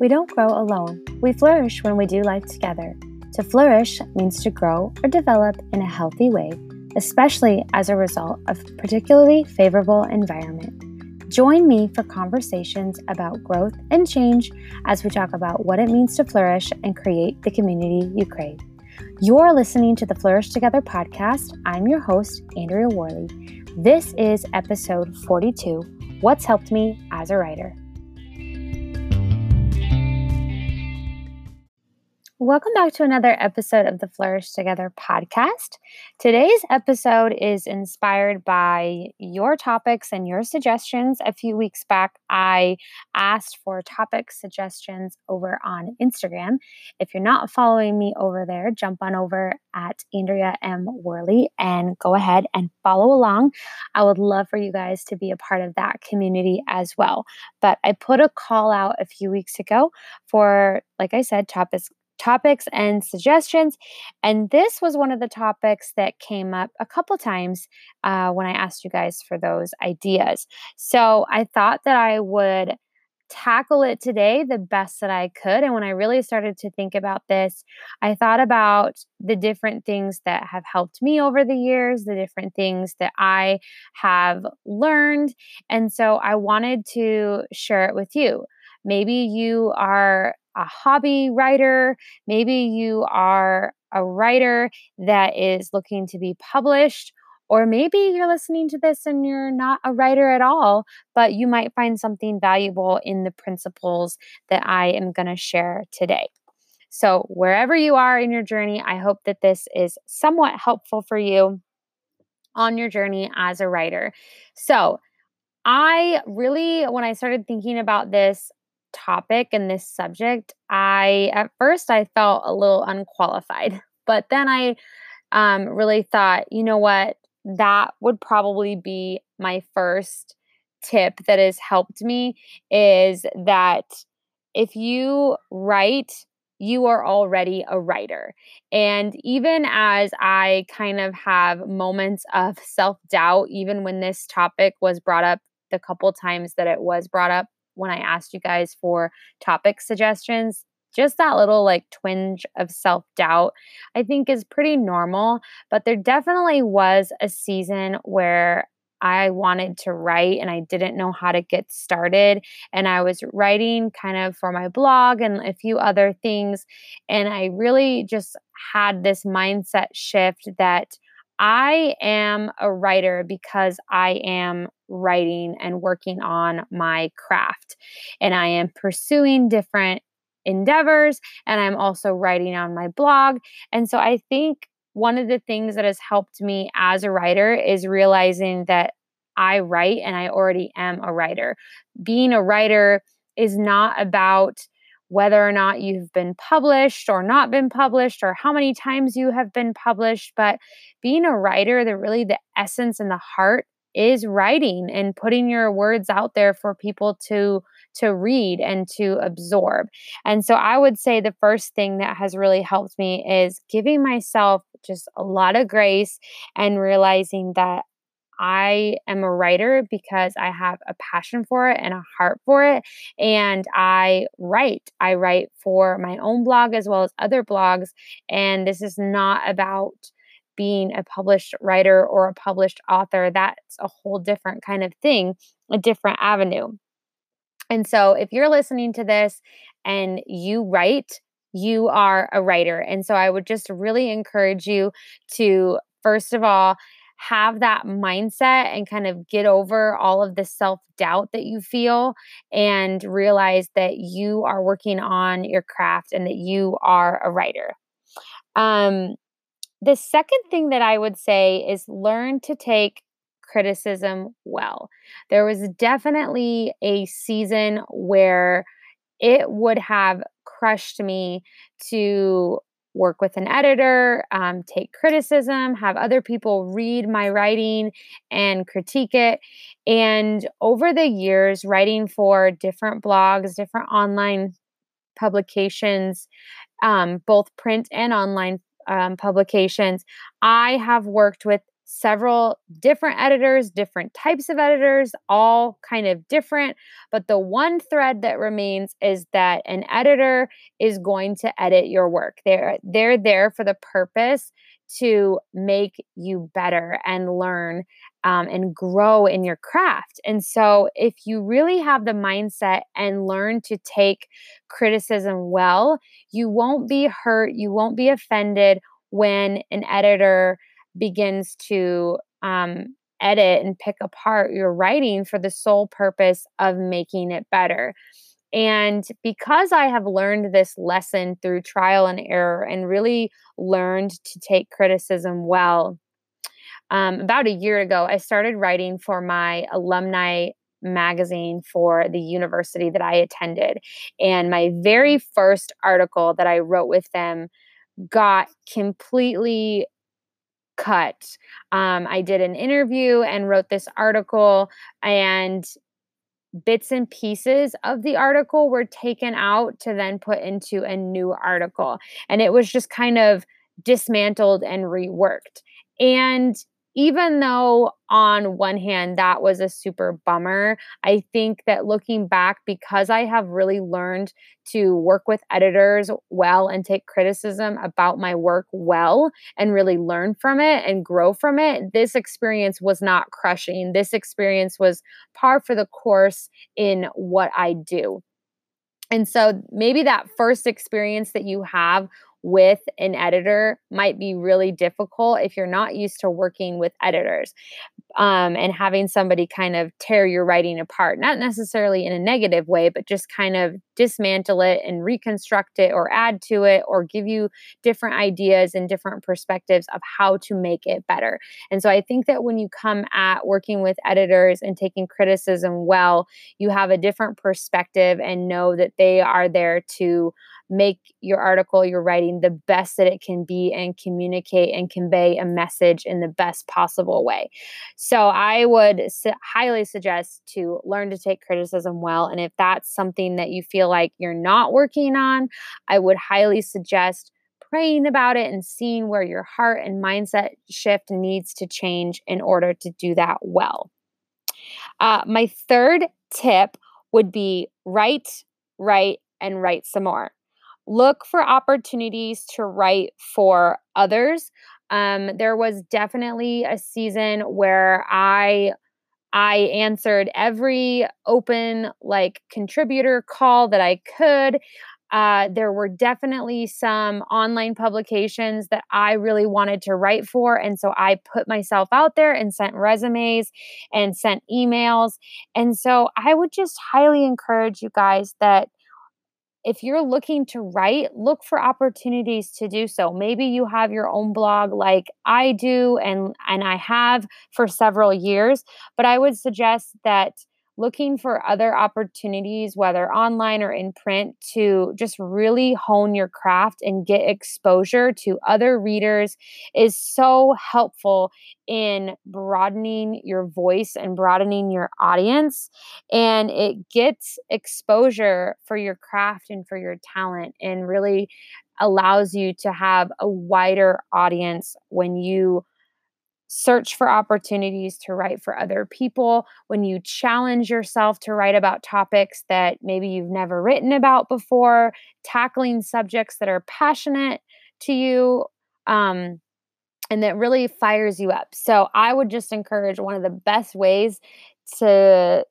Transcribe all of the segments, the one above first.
We don't grow alone. We flourish when we do life together. To flourish means to grow or develop in a healthy way, especially as a result of particularly favorable environment. Join me for conversations about growth and change as we talk about what it means to flourish and create the community you crave. You're listening to the Flourish Together podcast. I'm your host, Andrea Worley. This is episode 42 What's Helped Me as a Writer. Welcome back to another episode of the Flourish Together podcast. Today's episode is inspired by your topics and your suggestions. A few weeks back, I asked for topic suggestions over on Instagram. If you're not following me over there, jump on over at Andrea M. Worley and go ahead and follow along. I would love for you guys to be a part of that community as well. But I put a call out a few weeks ago for, like I said, topics topics and suggestions. And this was one of the topics that came up a couple times uh, when I asked you guys for those ideas. So I thought that I would tackle it today the best that I could. And when I really started to think about this, I thought about the different things that have helped me over the years, the different things that I have learned. And so I wanted to share it with you. Maybe you are a hobby writer, maybe you are a writer that is looking to be published, or maybe you're listening to this and you're not a writer at all, but you might find something valuable in the principles that I am going to share today. So, wherever you are in your journey, I hope that this is somewhat helpful for you on your journey as a writer. So, I really, when I started thinking about this, topic and this subject, I at first I felt a little unqualified, but then I um, really thought, you know what, that would probably be my first tip that has helped me is that if you write you are already a writer. And even as I kind of have moments of self doubt, even when this topic was brought up the couple times that it was brought up when I asked you guys for topic suggestions, just that little like twinge of self doubt, I think is pretty normal. But there definitely was a season where I wanted to write and I didn't know how to get started. And I was writing kind of for my blog and a few other things. And I really just had this mindset shift that I am a writer because I am writing and working on my craft. And I am pursuing different endeavors and I'm also writing on my blog. And so I think one of the things that has helped me as a writer is realizing that I write and I already am a writer. Being a writer is not about whether or not you've been published or not been published or how many times you have been published but being a writer the really the essence and the heart is writing and putting your words out there for people to to read and to absorb. And so I would say the first thing that has really helped me is giving myself just a lot of grace and realizing that I am a writer because I have a passion for it and a heart for it. And I write. I write for my own blog as well as other blogs. And this is not about being a published writer or a published author. That's a whole different kind of thing, a different avenue. And so if you're listening to this and you write, you are a writer. And so I would just really encourage you to, first of all, have that mindset and kind of get over all of the self doubt that you feel and realize that you are working on your craft and that you are a writer. Um, the second thing that I would say is learn to take criticism well. There was definitely a season where it would have crushed me to work with an editor, um, take criticism, have other people read my writing and critique it. And over the years, writing for different blogs, different online publications, um, both print and online um, publications, I have worked with several different editors, different types of editors, all kind of different. But the one thread that remains is that an editor is going to edit your work. They're they're there for the purpose to make you better and learn um, and grow in your craft. And so, if you really have the mindset and learn to take criticism well, you won't be hurt, you won't be offended when an editor begins to um, edit and pick apart your writing for the sole purpose of making it better. And because I have learned this lesson through trial and error and really learned to take criticism well, um, about a year ago, I started writing for my alumni magazine for the university that I attended. And my very first article that I wrote with them got completely cut. Um, I did an interview and wrote this article, and bits and pieces of the article were taken out to then put into a new article. And it was just kind of dismantled and reworked. And even though on one hand that was a super bummer, I think that looking back, because I have really learned to work with editors well and take criticism about my work well and really learn from it and grow from it, this experience was not crushing. This experience was par for the course in what I do. And so maybe that first experience that you have with an editor might be really difficult if you're not used to working with editors um, and having somebody kind of tear your writing apart, not necessarily in a negative way, but just kind of dismantle it and reconstruct it or add to it or give you different ideas and different perspectives of how to make it better. And so I think that when you come at working with editors and taking criticism well, you have a different perspective and know that they are there to make your article, your writing the best that it can be and communicate and convey a message in the best possible way. So I would su- highly suggest to learn to take criticism well. And if that's something that you feel like you're not working on, I would highly suggest praying about it and seeing where your heart and mindset shift needs to change in order to do that well. Uh, my third tip would be write, write, and write some more look for opportunities to write for others. Um, there was definitely a season where I I answered every open like contributor call that I could. Uh, there were definitely some online publications that I really wanted to write for. And so I put myself out there and sent resumes and sent emails. And so I would just highly encourage you guys that if you're looking to write, look for opportunities to do so. Maybe you have your own blog like I do and and I have for several years, but I would suggest that looking for other opportunities, whether online or in print, to just really hone your craft and get exposure to other readers is so helpful in broadening your voice and broadening your audience. And it gets exposure for your craft and for your talent and really allows you to have a wider audience when you search for opportunities to write for other people, when you challenge yourself to write about topics that maybe you've never written about before, tackling subjects that are passionate to you. Um, and that really fires you up. So, I would just encourage one of the best ways to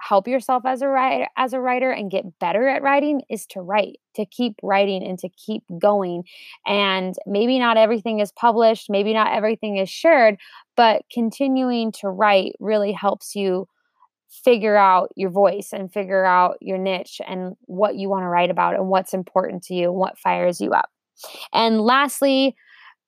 help yourself as a writer as a writer and get better at writing is to write to keep writing and to keep going. And maybe not everything is published maybe not everything is shared but continuing to write really helps you figure out your voice and figure out your niche and what you want to write about and what's important to you and what fires you up. And lastly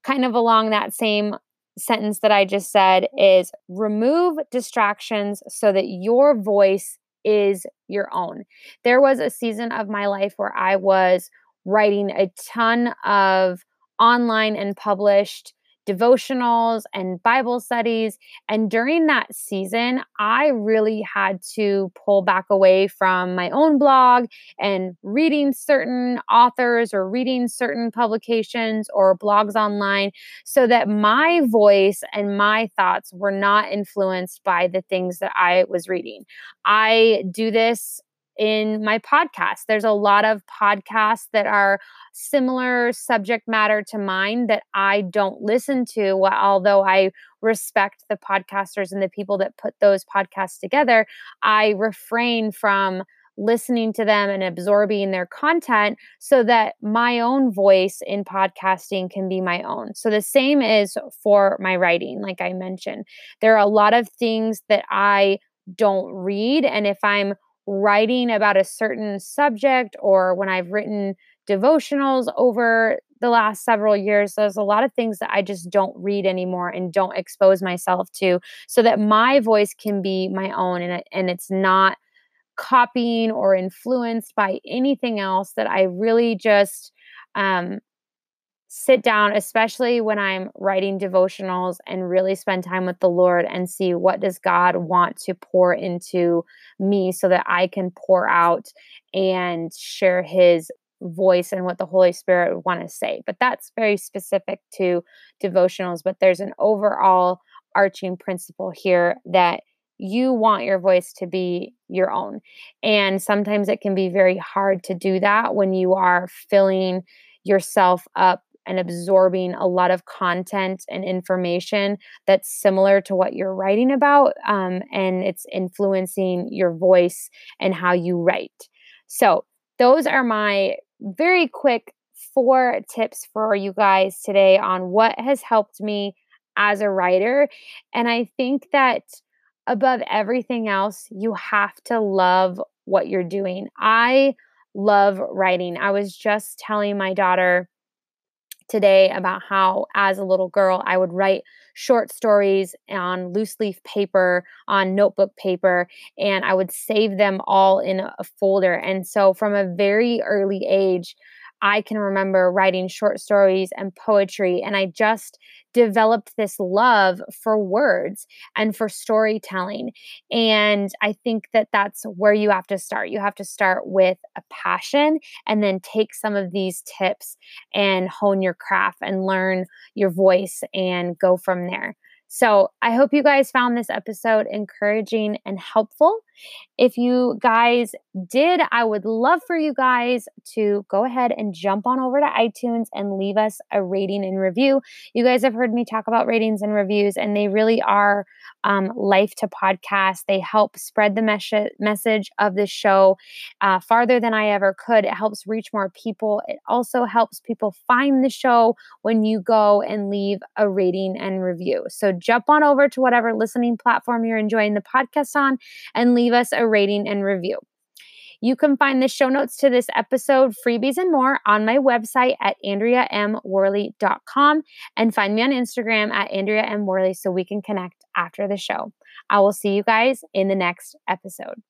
kind of along that same sentence that I just said is remove distractions so that your voice is your own. There was a season of my life where I was writing a ton of online and published devotionals and Bible studies. And during that season, I really had to pull back away from my own blog and reading certain authors or reading certain publications or blogs online so that my voice and my thoughts were not influenced by the things that I was reading. I do this in my podcast. There's a lot of podcasts that are similar subject matter to mine that I don't listen to, although I respect the podcasters and the people that put those podcasts together. I refrain from listening to them and absorbing their content so that my own voice in podcasting can be my own. So the same is for my writing, like I mentioned. There are a lot of things that I don't read. And if I'm writing about a certain subject or when I've written devotionals over the last several years, there's a lot of things that I just don't read anymore and don't expose myself to so that my voice can be my own and, and it's not copying or influenced by anything else that I really just um, sit down especially when i'm writing devotionals and really spend time with the lord and see what does god want to pour into me so that i can pour out and share his voice and what the holy spirit would want to say. But that's very specific to devotionals but there's an overall arching principle here that you want your voice to be your own. And sometimes it can be very hard to do that when you are filling yourself up and absorbing a lot of content and information that's similar to what you're writing about. Um, and it's influencing your voice and how you write. So, those are my very quick four tips for you guys today on what has helped me as a writer. And I think that above everything else, you have to love what you're doing. I love writing. I was just telling my daughter today about how, as a little girl, I would write short stories on loose leaf paper, on notebook paper, and I would save them all in a folder. And so, from a very early age, I can remember writing short stories and poetry, and I just developed this love for words and for storytelling. And I think that that's where you have to start. You have to start with a passion and then take some of these tips and hone your craft and learn your voice and go from there. So I hope you guys found this episode encouraging and helpful. If you guys did, I would love for you guys to go ahead and jump on over to iTunes and leave us a rating and review. You guys have heard me talk about ratings and reviews, and they really are um, life to podcast. They help spread the mes- message of the show uh, farther than I ever could. It helps reach more people. It also helps people find the show when you go and leave a rating and review. So jump on over to whatever listening platform you're enjoying the podcast on and leave leave us a rating and review. You can find the show notes to this episode, freebies, and more on my website at AndreaMWorley.com and find me on Instagram at AndreaMWorley so we can connect after the show. I will see you guys in the next episode.